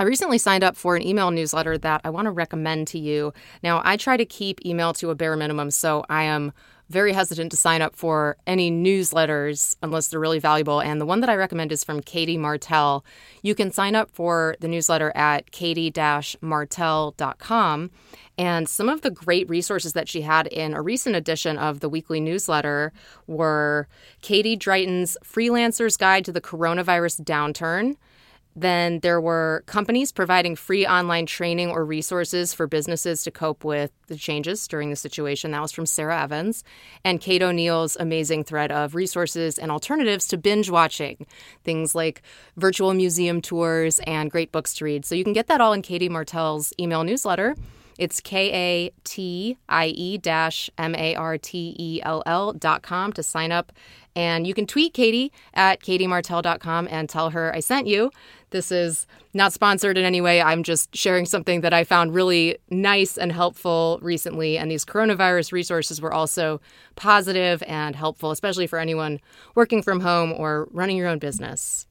I recently signed up for an email newsletter that I want to recommend to you. Now, I try to keep email to a bare minimum, so I am very hesitant to sign up for any newsletters unless they're really valuable. And the one that I recommend is from Katie Martell. You can sign up for the newsletter at katie martell.com. And some of the great resources that she had in a recent edition of the weekly newsletter were Katie Drayton's Freelancer's Guide to the Coronavirus Downturn. Then there were companies providing free online training or resources for businesses to cope with the changes during the situation. That was from Sarah Evans. And Kate O'Neill's amazing thread of resources and alternatives to binge watching, things like virtual museum tours and great books to read. So you can get that all in Katie Martell's email newsletter. It's K A T I E dash M A R T E L L dot com to sign up. And you can tweet Katie at katiemartell.com and tell her I sent you. This is not sponsored in any way. I'm just sharing something that I found really nice and helpful recently. And these coronavirus resources were also positive and helpful, especially for anyone working from home or running your own business.